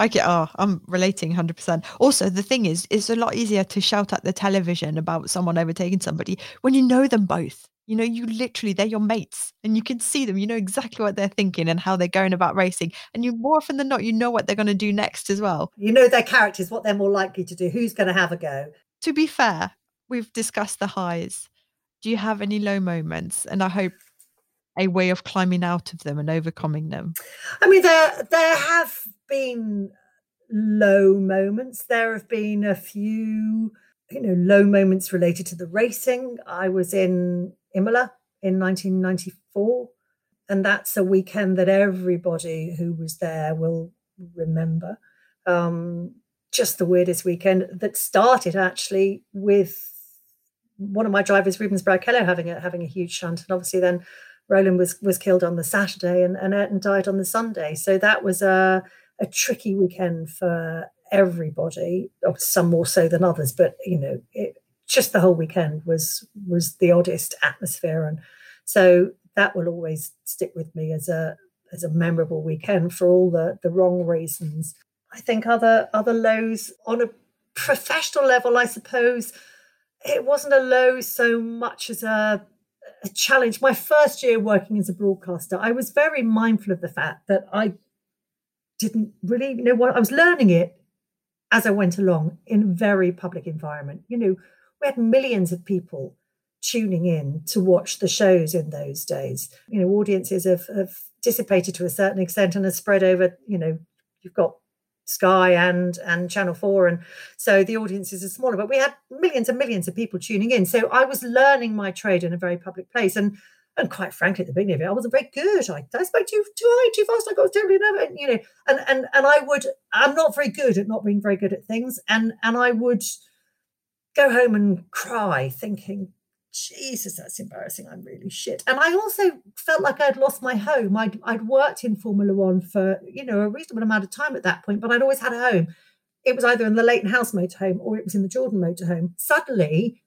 I get, oh, I'm relating 100%. Also, the thing is, it's a lot easier to shout at the television about someone overtaking somebody when you know them both. You know, you literally, they're your mates and you can see them. You know exactly what they're thinking and how they're going about racing. And you, more often than not, you know what they're going to do next as well. You know their characters, what they're more likely to do, who's going to have a go. To be fair, we've discussed the highs. Do you have any low moments? And I hope a way of climbing out of them and overcoming them. I mean, there there have been low moments. There have been a few, you know, low moments related to the racing. I was in Imola in 1994. And that's a weekend that everybody who was there will remember. Um, just the weirdest weekend that started actually with one of my drivers, Rubens Barrichello, having a having a huge shunt, and obviously then Roland was was killed on the Saturday and, and Ayrton died on the Sunday. So that was a a tricky weekend for everybody, some more so than others, but you know, it, just the whole weekend was was the oddest atmosphere and so that will always stick with me as a as a memorable weekend for all the the wrong reasons i think other other lows on a professional level i suppose it wasn't a low so much as a, a challenge my first year working as a broadcaster i was very mindful of the fact that i didn't really know what i was learning it as i went along in a very public environment you know we had millions of people tuning in to watch the shows in those days. You know, audiences have, have dissipated to a certain extent and have spread over, you know, you've got Sky and and Channel 4 and so the audiences are smaller but we had millions and millions of people tuning in. So I was learning my trade in a very public place and and quite frankly at the beginning of it I wasn't very good. I, I spoke too too high too fast? I got terribly nervous you know and and and I would I'm not very good at not being very good at things and and I would go home and cry thinking, Jesus, that's embarrassing. I'm really shit. And I also felt like I'd lost my home. I'd, I'd worked in Formula One for, you know, a reasonable amount of time at that point, but I'd always had a home. It was either in the Leyton House motorhome or it was in the Jordan motorhome. Suddenly,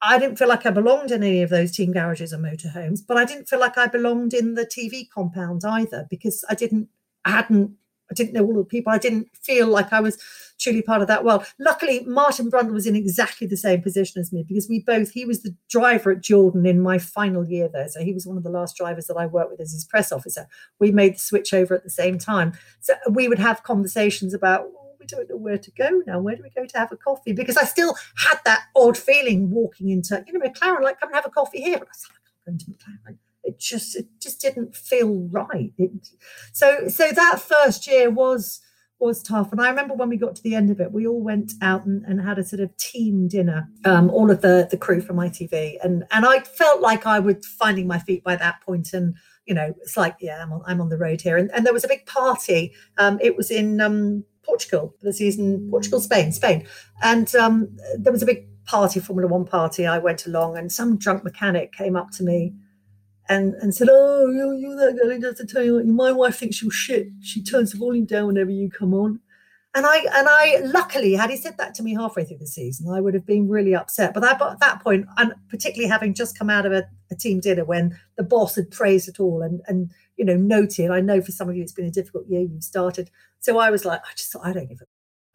I didn't feel like I belonged in any of those team garages or motorhomes, but I didn't feel like I belonged in the TV compound either because I didn't, I hadn't I didn't know all the people. I didn't feel like I was truly part of that world. Luckily, Martin Brundle was in exactly the same position as me because we both, he was the driver at Jordan in my final year there. So he was one of the last drivers that I worked with as his press officer. We made the switch over at the same time. So we would have conversations about, we don't know where to go now. Where do we go to have a coffee? Because I still had that odd feeling walking into, you know, McLaren, like, come and have a coffee here. But I was like, I'm going to McLaren it just it just didn't feel right. It, so so that first year was was tough. And I remember when we got to the end of it, we all went out and, and had a sort of team dinner, um, all of the the crew from ITV, and and I felt like I was finding my feet by that point, and you know, it's like yeah, I'm on I'm on the road here, and and there was a big party. Um, it was in um, Portugal the season, Portugal, Spain, Spain, and um, there was a big party, Formula One party. I went along, and some drunk mechanic came up to me and and said, "Oh, you you that girl who to tell you, my wife thinks you're shit. She turns the volume down whenever you come on." And I and I luckily had he said that to me halfway through the season, I would have been really upset. But at that point, and particularly having just come out of a, a team dinner when the boss had praised it all and and you know noted, I know for some of you it's been a difficult year you've started. So I was like, I just thought I don't give a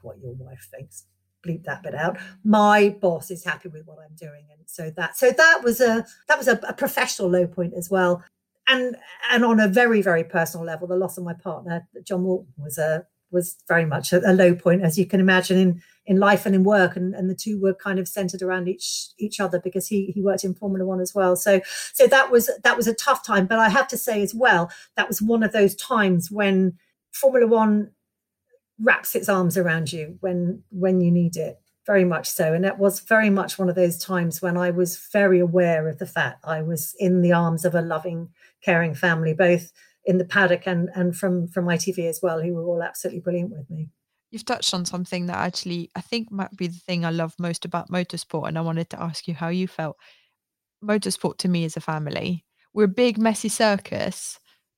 what your wife thinks bleep that bit out. My boss is happy with what I'm doing, and so that so that was a that was a, a professional low point as well. And and on a very very personal level, the loss of my partner, John Walton, was a was very much a, a, low point, as you can imagine in in life and in work, and, and the two were kind of centered around each each other because he he worked in Formula One as well. So so that was that was a tough time. But I have to say as well, that was one of those times when Formula One wraps its arms around you when when you need it very much so and that was very much one of those times when i was very aware of the fact i was in the arms of a loving caring family both in the paddock and and from from itv as well who were all absolutely brilliant with me You've touched on something that actually I think might be the thing I love most about motorsport, and I wanted to ask you how you felt. Motorsport to me is a family. We're a big messy circus,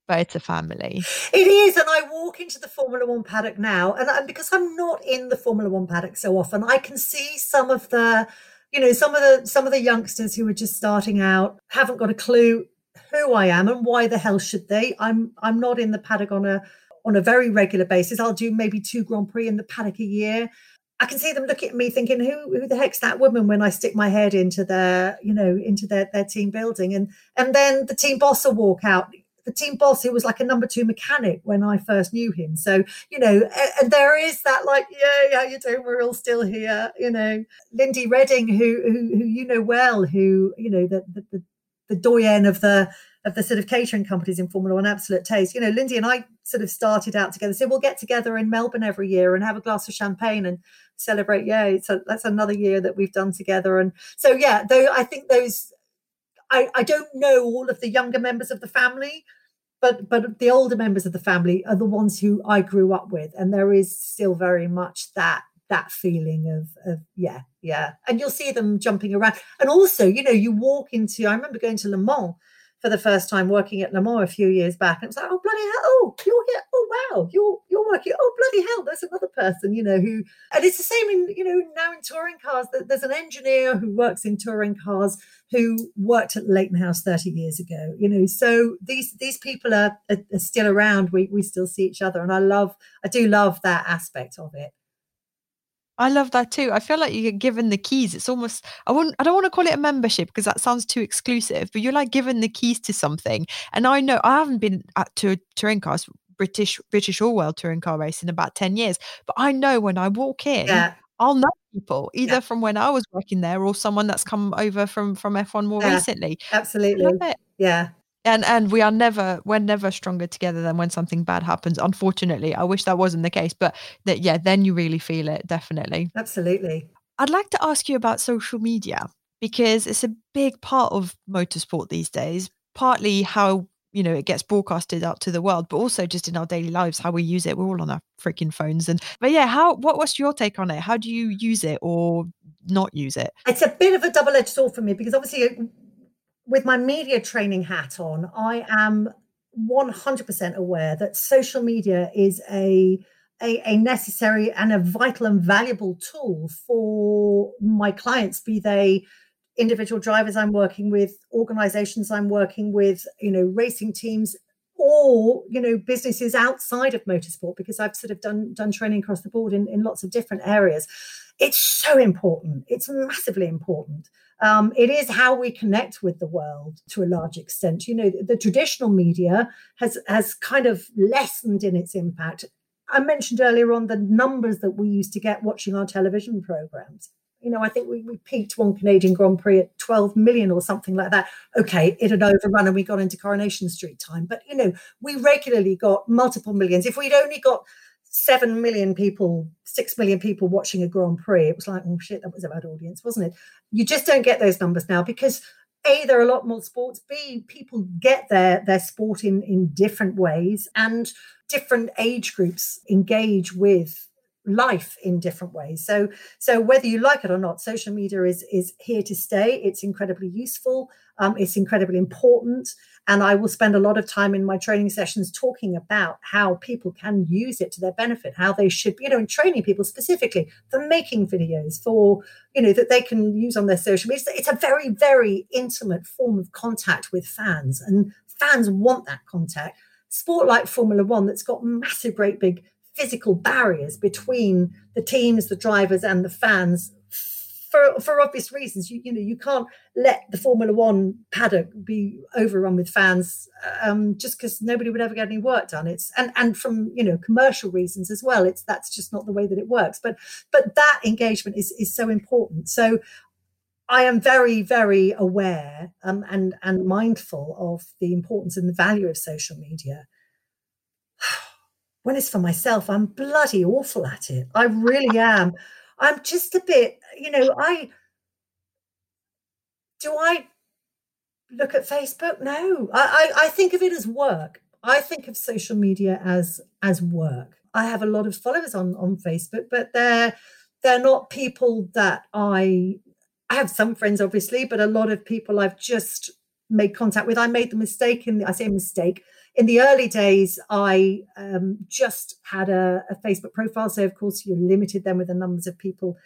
but it's a family. It is, and I walk into the Formula One paddock now, and, and because I'm not in the Formula One paddock so often, I can see some of the, you know, some of the some of the youngsters who are just starting out haven't got a clue who I am and why the hell should they? I'm I'm not in the paddock on a on a very regular basis. I'll do maybe two Grand Prix in the paddock a year. I can see them looking at me thinking, who who the heck's that woman when I stick my head into their, you know, into their, their team building. And and then the team boss will walk out. The team boss who was like a number two mechanic when I first knew him. So, you know, and, there is that like, yeah, yeah, you doing? We're all still here, you know. Lindy Redding, who who who you know well, who, you know, the the, the the doyen of the of the sort of catering companies in Formula One, Absolute Taste. You know, Lindy and I sort of started out together. So we'll get together in Melbourne every year and have a glass of champagne and celebrate. Yeah, so that's another year that we've done together. And so yeah, though I think those I, I don't know all of the younger members of the family, but but the older members of the family are the ones who I grew up with, and there is still very much that that feeling of of yeah yeah. And you'll see them jumping around. And also you know you walk into i remember going to le mans for the first time working at Mans a few years back. And it was like, oh bloody hell, oh, you're here. Oh wow, you're you're working. Oh bloody hell, there's another person, you know, who and it's the same in, you know, now in touring cars. There's an engineer who works in touring cars who worked at Leyton House 30 years ago, you know. So these these people are, are, are still around. We we still see each other. And I love, I do love that aspect of it. I love that too. I feel like you get given the keys. It's almost I wouldn't I don't want to call it a membership because that sounds too exclusive, but you're like given the keys to something. And I know I haven't been at to a touring cars, British British all world touring car race in about 10 years. But I know when I walk in, Yeah. I'll know people either Yeah. from when I was working there or someone that's come over from from F1 more Yeah, recently. Absolutely. Yeah. And and we are never we're never stronger together than when something bad happens. Unfortunately, I wish that wasn't the case, but that yeah, then you really feel it definitely. Absolutely. I'd like to ask you about social media because it's a big part of motorsport these days. Partly how you know it gets broadcasted out to the world, but also just in our daily lives, how we use it. We're all on our freaking phones, and but yeah, how what what's your take on it? How do you use it or not use it? It's a bit of a double edged sword for me because obviously, with my media training hat on, I am 100% aware that social media is a, a, a necessary and a vital and valuable tool for my clients, be they individual drivers I'm working with, organizations I'm working with, you know, racing teams, or you know businesses outside of motorsport because i've sort of done done training across the board in, in lots of different areas. It's so important. It's massively important um, it is how we connect with the world to a large extent you know the, the traditional media has has kind of lessened in its impact i mentioned earlier on the numbers that we used to get watching our television programs you know, I think we, we peaked one Canadian Grand Prix at 12 million or something like that. Okay, it had overrun and we got into Coronation Street time. But, you know, we regularly got multiple millions. If we'd only got 7 million people, 6 million people watching a Grand Prix, it was like, oh shit, that was a bad audience, wasn't it? You just don't get those numbers now because a there are a lot more sports b people get their their sport in in different ways and different age groups engage with life in different ways. So so whether you like it or not social media is is here to stay. It's incredibly useful um, it's incredibly important. And i will spend a lot of time in my training sessions talking about how people can use it to their benefit how they should you know and training people specifically for making videos for you know that they can use on their social media. It's a very very intimate form of contact with fans and fans want that contact. Sport like formula one that's got massive great big physical barriers between the teams, the drivers, and the fans for for obvious reasons. You you know you can't let the Formula One paddock be overrun with fans um, just because nobody would ever get any work done. It's and and from you know commercial reasons as well. It's that's just not the way that it works. But but that engagement is is so important. So. I am very, very aware um, and and mindful of the importance and the value of social media when it's for myself, I'm bloody awful at it. I really am. I'm just a bit, you know, I do I look at Facebook? No. I, I, I think of it as work. I think of social media as as work. I have a lot of followers on on Facebook, but they're they're not people that I I have some friends obviously, but a lot of people I've just made contact with. I made the mistake in I say mistake in the early days. I um, just had a, a Facebook profile, so of course you limited them with the numbers of people.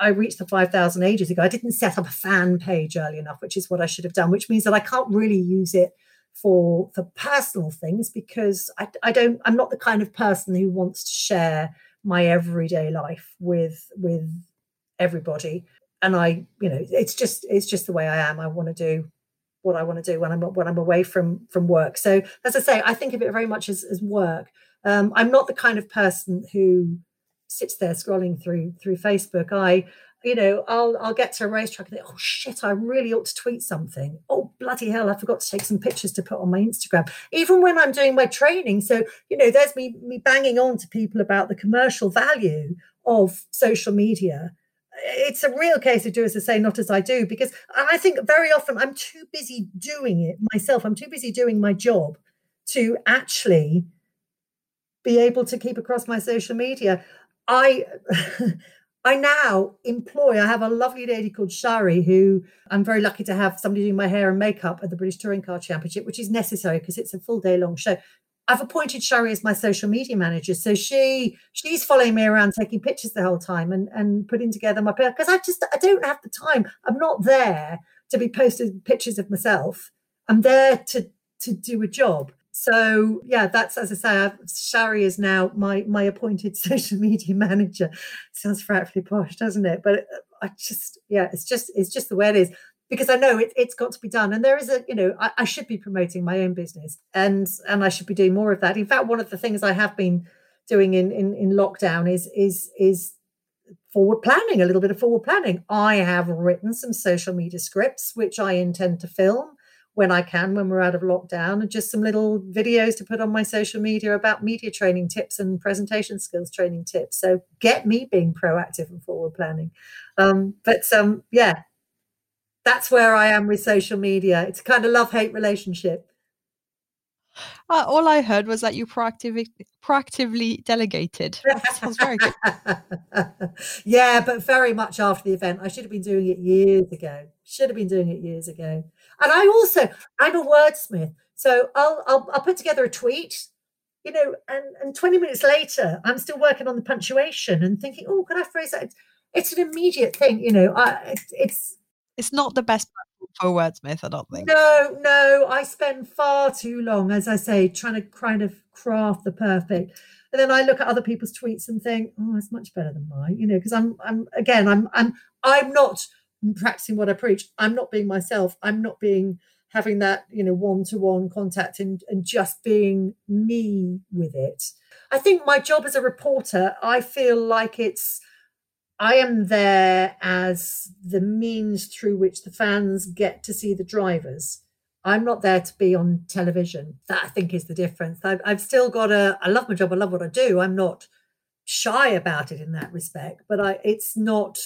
I reached the 5,000 ages ago. I didn't set up a fan page early enough, which is what I should have done, which means that I can't really use it for for personal things because I, I don't I'm not the kind of person who wants to share my everyday life with with everybody and I you know it's just it's just the way I am I want to do what I want to do when I'm when I'm away from from work so as I say I think of it very much as, as work um, I'm not the kind of person who sits there scrolling through through Facebook I you know, I'll I'll get to a racetrack and think, oh shit, I really ought to tweet something. Oh bloody hell, I forgot to take some pictures to put on my Instagram. Even when I'm doing my training, so you know, there's me me banging on to people about the commercial value of social media. It's a real case of do as I say, not as I do, because I think very often I'm too busy doing it myself. I'm too busy doing my job to actually be able to keep across my social media. I I now employ, I have a lovely lady called Shari who I'm very lucky to have somebody doing my hair and makeup at the British Touring Car Championship, which is necessary because it's a full day long show. I've appointed Shari as my social media manager. So she she's following me around taking pictures the whole time and, and putting together my because I just I don't have the time. I'm not there to be posting pictures of myself. I'm there to to do a job. So yeah, that's as I say, I've, Shari is now my my appointed social media manager. Sounds frightfully posh, doesn't it? But uh, I just yeah, it's just it's just the way it is because I know it, it's got to be done. And there is a you know I, I should be promoting my own business and and I should be doing more of that. In fact, one of the things I have been doing in in, in lockdown is is is forward planning a little bit of forward planning. I have written some social media scripts which I intend to film when I can, when we're out of lockdown, and just some little videos to put on my social media about media training tips and presentation skills training tips. So get me being proactive and forward planning. Um, but um, yeah, that's where I am with social media. It's a kind of love hate relationship. Uh, all I heard was that you proactively proactively delegated. That sounds very good. yeah, but very much after the event. I should have been doing it years ago. Should have been doing it years ago. And I also, I'm a wordsmith. So I'll, I'll, I'll put together a tweet, you know, and, and 20 minutes later, I'm still working on the punctuation and thinking, oh, can I phrase that? It's, it's an immediate thing, you know, I, it's, it's, it's not the best for wordsmith, I don't think. No, no, I spend far too long, as I say, trying to kind of craft the perfect. And then I look at other people's tweets and think, oh, it's much better than mine, you know, because I'm, I'm again, I'm, I'm, I'm not practicing what I preach. I'm not being myself. I'm not being having that, you know, one-to-one contact and, and just being me with it. I think my job as a reporter, I feel like it's I am there as the means through which the fans get to see the drivers. I'm not there to be on television. That I think is the difference. I've, I've still got a. I love my job. I love what I do. I'm not shy about it in that respect. But I, it's not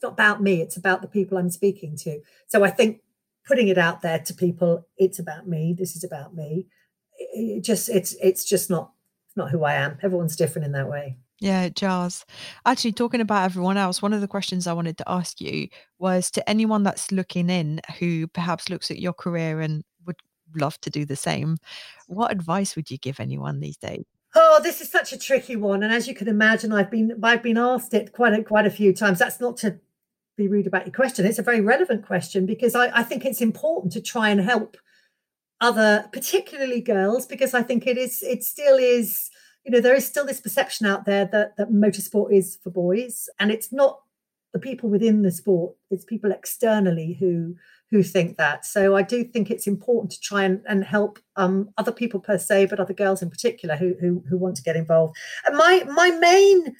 it's not about me it's about the people i'm speaking to so i think putting it out there to people it's about me this is about me it just it's it's just not not who i am everyone's different in that way yeah, it jars. Actually, talking about everyone else, one of the questions I wanted to ask you was to anyone that's looking in who perhaps looks at your career and would love to do the same, what advice would you give anyone these days? Oh, this is such a tricky one, and as you can imagine, I've been I've been asked it quite a, quite a few times. That's not to be rude about your question. It's a very relevant question because I, I think it's important to try and help other, particularly girls, because I think it is it still is, you know, there is still this perception out there that that motorsport is for boys, and it's not the people within the sport; it's people externally who who think that. So I do think it's important to try and, and help um, other people per se, but other girls in particular who, who who want to get involved. And my my main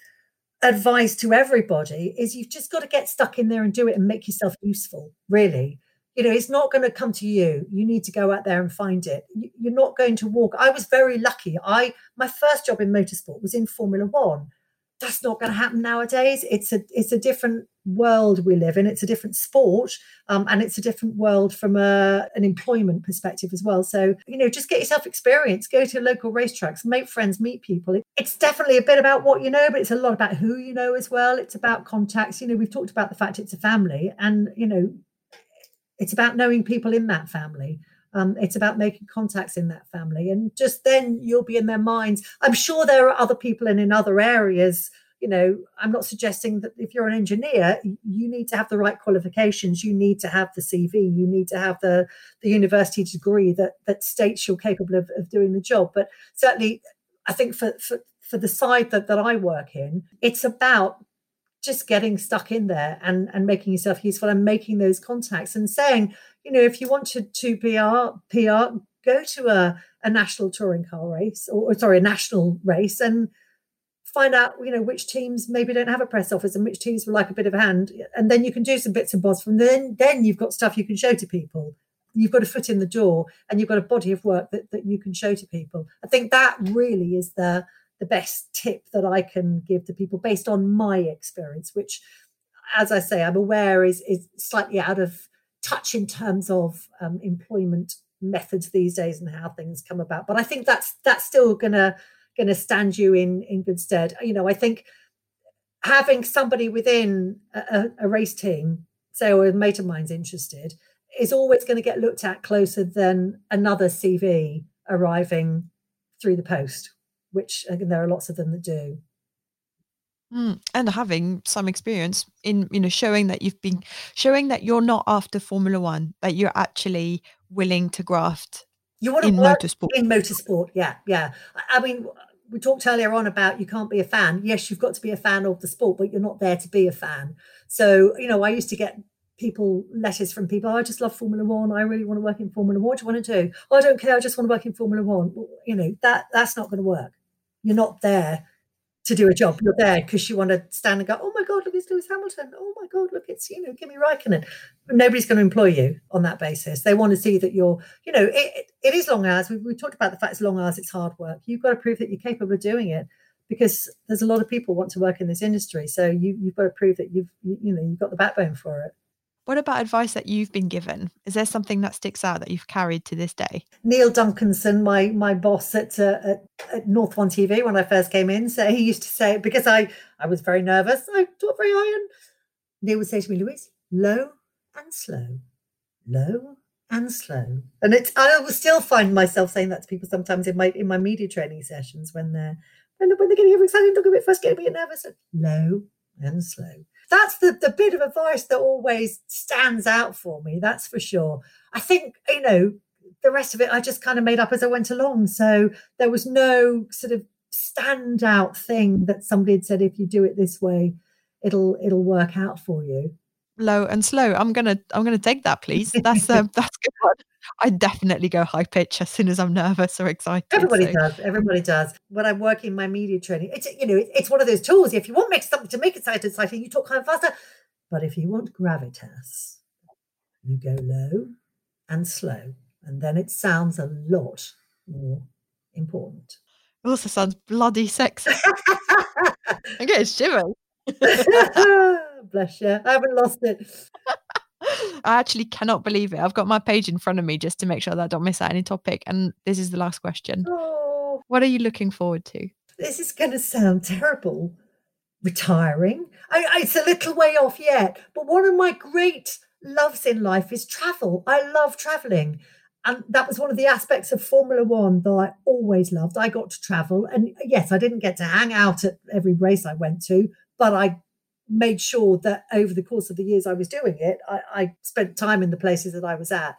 advice to everybody is you've just got to get stuck in there and do it and make yourself useful, really. You know, it's not going to come to you. You need to go out there and find it. You're not going to walk. I was very lucky. I my first job in motorsport was in Formula One. that's not going to happen nowadays. It's a it's a different world we live in. It's a different sport, um, and it's a different world from a, an employment perspective as well. So you know, just get yourself experience. Go to local racetracks, make friends, meet people. It, it's definitely a bit about what you know, but it's a lot about who you know as well. It's about contacts. You know, we've talked about the fact it's a family, and you know, it's about knowing people in that family. Um, it's about making contacts in that family, and just then you'll be in their minds. I'm sure there are other people in other areas. You know, I'm not suggesting that if you're an engineer, you need to have the right qualifications. You need to have the CV. You need to have the the university degree that that states you're capable of, of doing the job. But certainly, I think for for for the side that that I work in, it's about just getting stuck in there and and making yourself useful and making those contacts and saying you know, if you wanted to PR, PR, go to a, a national touring car race or, or sorry, a national race and find out, you know, which teams maybe don't have a press office and which teams would like a bit of a hand. And then you can do some bits and bobs from then, then you've got stuff you can show to people. You've got a foot in the door and you've got a body of work that, that you can show to people. I think that really is the the best tip that I can give to people based on my experience, which as I say, I'm aware is is slightly out of touch in terms of um, employment methods these days and how things come about. But I think that's that's still gonna gonna stand you in in good stead. You know, I think having somebody within a, a race team, say, or a mate of mine's interested, is always going to get looked at closer than another CV arriving through the post, which again, there are lots of them that do. Mm, and having some experience in you know showing that you've been showing that you're not after Formula One, that you're actually willing to graft you want to in work motorsport. In motorsport, yeah, yeah. I mean, we talked earlier on about you can't be a fan. Yes, you've got to be a fan of the sport, but you're not there to be a fan. So, you know, I used to get people letters from people. Oh, I just love Formula One. I really want to work in Formula One. What do you want to do? Oh, I don't care. I just want to work in Formula One. Well, you know that that's not going to work. You're not there to do a job. You're there because you want to stand and go, oh my God, look, it's Lewis Hamilton. Oh my God, look, it's, you know, Kimi Raikkonen. Nobody's going to employ you on that basis. They want to see that you're, you know, it, it is long hours. We, we talked about the fact it's long hours, it's hard work. You've got to prove that you're capable of doing it because there's a lot of people want to work in this industry. So you, you've got to prove that you've, you, you know, you've got the backbone for it. What about advice that you've been given? Is there something that sticks out that you've carried to this day? Neil Duncanson, my my boss at, uh, at, at North One TV when I first came in, so he used to say because I I was very nervous, I talked very high, and Neil would say to me, "Louise, low and slow, low and slow." And it's I will still find myself saying that to people sometimes in my in my media training sessions when they're when, they're getting excited, look a bit first, get a bit nervous, low and slow that's the, the bit of advice that always stands out for me. That's for sure. I think, you know, the rest of it I just kind of made up as I went along. So there was no sort of standout thing that somebody had said, if you do it this way, it'll it'll work out for you. Low and slow. I'm gonna I'm gonna take that, please. That's um, that's good one. I definitely go high pitch as soon as I'm nervous or excited. Everybody so. does. Everybody does. When I'm working my media training, it's you know, it's one of those tools. If you want make something to make it exciting, exciting, you talk kind of faster. But if you want gravitas, you go low and slow, and then it sounds a lot more important. It also sounds bloody sexy. I get shivers. Bless you. I haven't lost it. I actually cannot believe it. I've got my page in front of me just to make sure that I don't miss out any topic. And this is the last question. Oh, what are you looking forward to? This is going to sound terrible. Retiring. I, it's a little way off yet, but one of my great loves in life is travel. I love traveling. And that was one of the aspects of Formula One that I always loved. I got to travel. And yes, I didn't get to hang out at every race I went to, but I made sure that over the course of the years I was doing it, I, I, spent time in the places that I was at.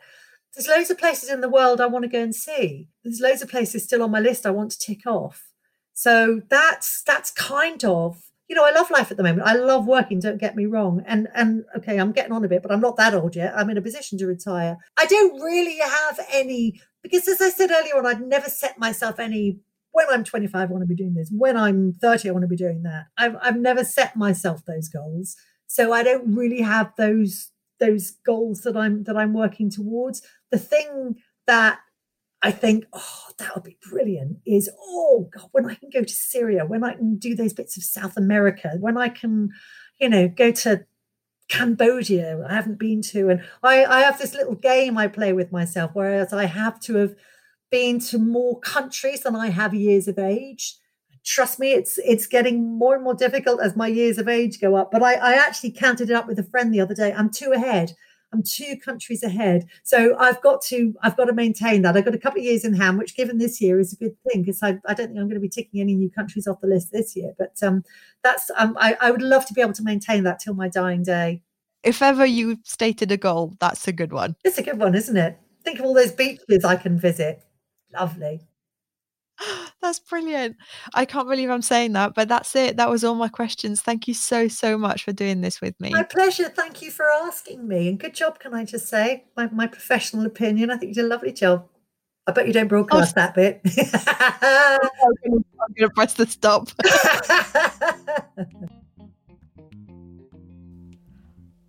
There's loads of places in the world I want to go and see. There's loads of places still on my list I want to tick off. So that's that's kind of you know I love life at the moment. I love working. Don't get me wrong. And and okay, I'm getting on a bit, but I'm not that old yet. I'm in a position to retire. I don't really have any because as I said earlier on, I'd never set myself any when I'm 25, I want to be doing this. When I'm 30, I want to be doing that. I've, I've never set myself those goals. So I don't really have those those goals that I'm that I'm working towards. The thing that I think, oh, that would be brilliant. Is oh God, when I can go to Syria, when I can do those bits of South America, when I can, you know, go to Cambodia, I haven't been to, and I, I have this little game I play with myself, whereas I have to have been to more countries than I have years of age. Trust me, it's it's getting more and more difficult as my years of age go up. But I, I actually counted it up with a friend the other day. I'm two ahead. I'm two countries ahead. So I've got to I've got to maintain that. I've got a couple of years in hand, which given this year is a good thing because I, I don't think I'm going to be ticking any new countries off the list this year. But um, that's um, I, I would love to be able to maintain that till my dying day. If ever you stated a goal, that's a good one. It's a good one, isn't it? Think of all those beaches I can visit. Lovely. That's brilliant. I can't believe I'm saying that, but that's it. That was all my questions. Thank you so, so much for doing this with me. My pleasure. Thank you for asking me. And good job, can I just say? My, my professional opinion. I think you did a lovely job. I bet you don't oh, broadcast oh, that bit. I'm going to press the stop.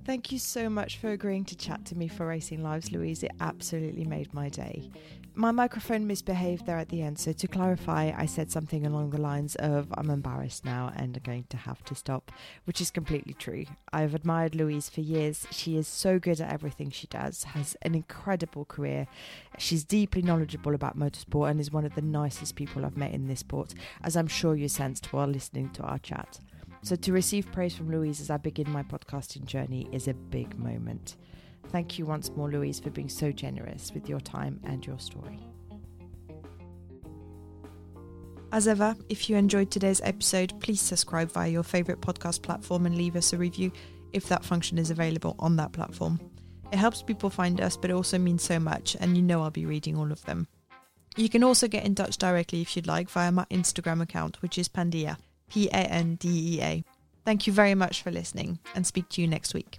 Thank you so much for agreeing to chat to me for Racing Lives, Louise. It absolutely made my day. My microphone misbehaved there at the end, so to clarify, I said something along the lines of, I'm embarrassed now and I'm going to have to stop, which is completely true. I've admired Louise for years. She is so good at everything she does, has an incredible career. She's deeply knowledgeable about motorsport and is one of the nicest people I've met in this sport, as I'm sure you sensed while listening to our chat. So, to receive praise from Louise as I begin my podcasting journey is a big moment. Thank you once more, Louise, for being so generous with your time and your story. As ever, if you enjoyed today's episode, please subscribe via your favourite podcast platform and leave us a review if that function is available on that platform. It helps people find us, but it also means so much, and you know I'll be reading all of them. You can also get in touch directly if you'd like via my Instagram account, which is Pandea. P A N D E A. Thank you very much for listening and speak to you next week.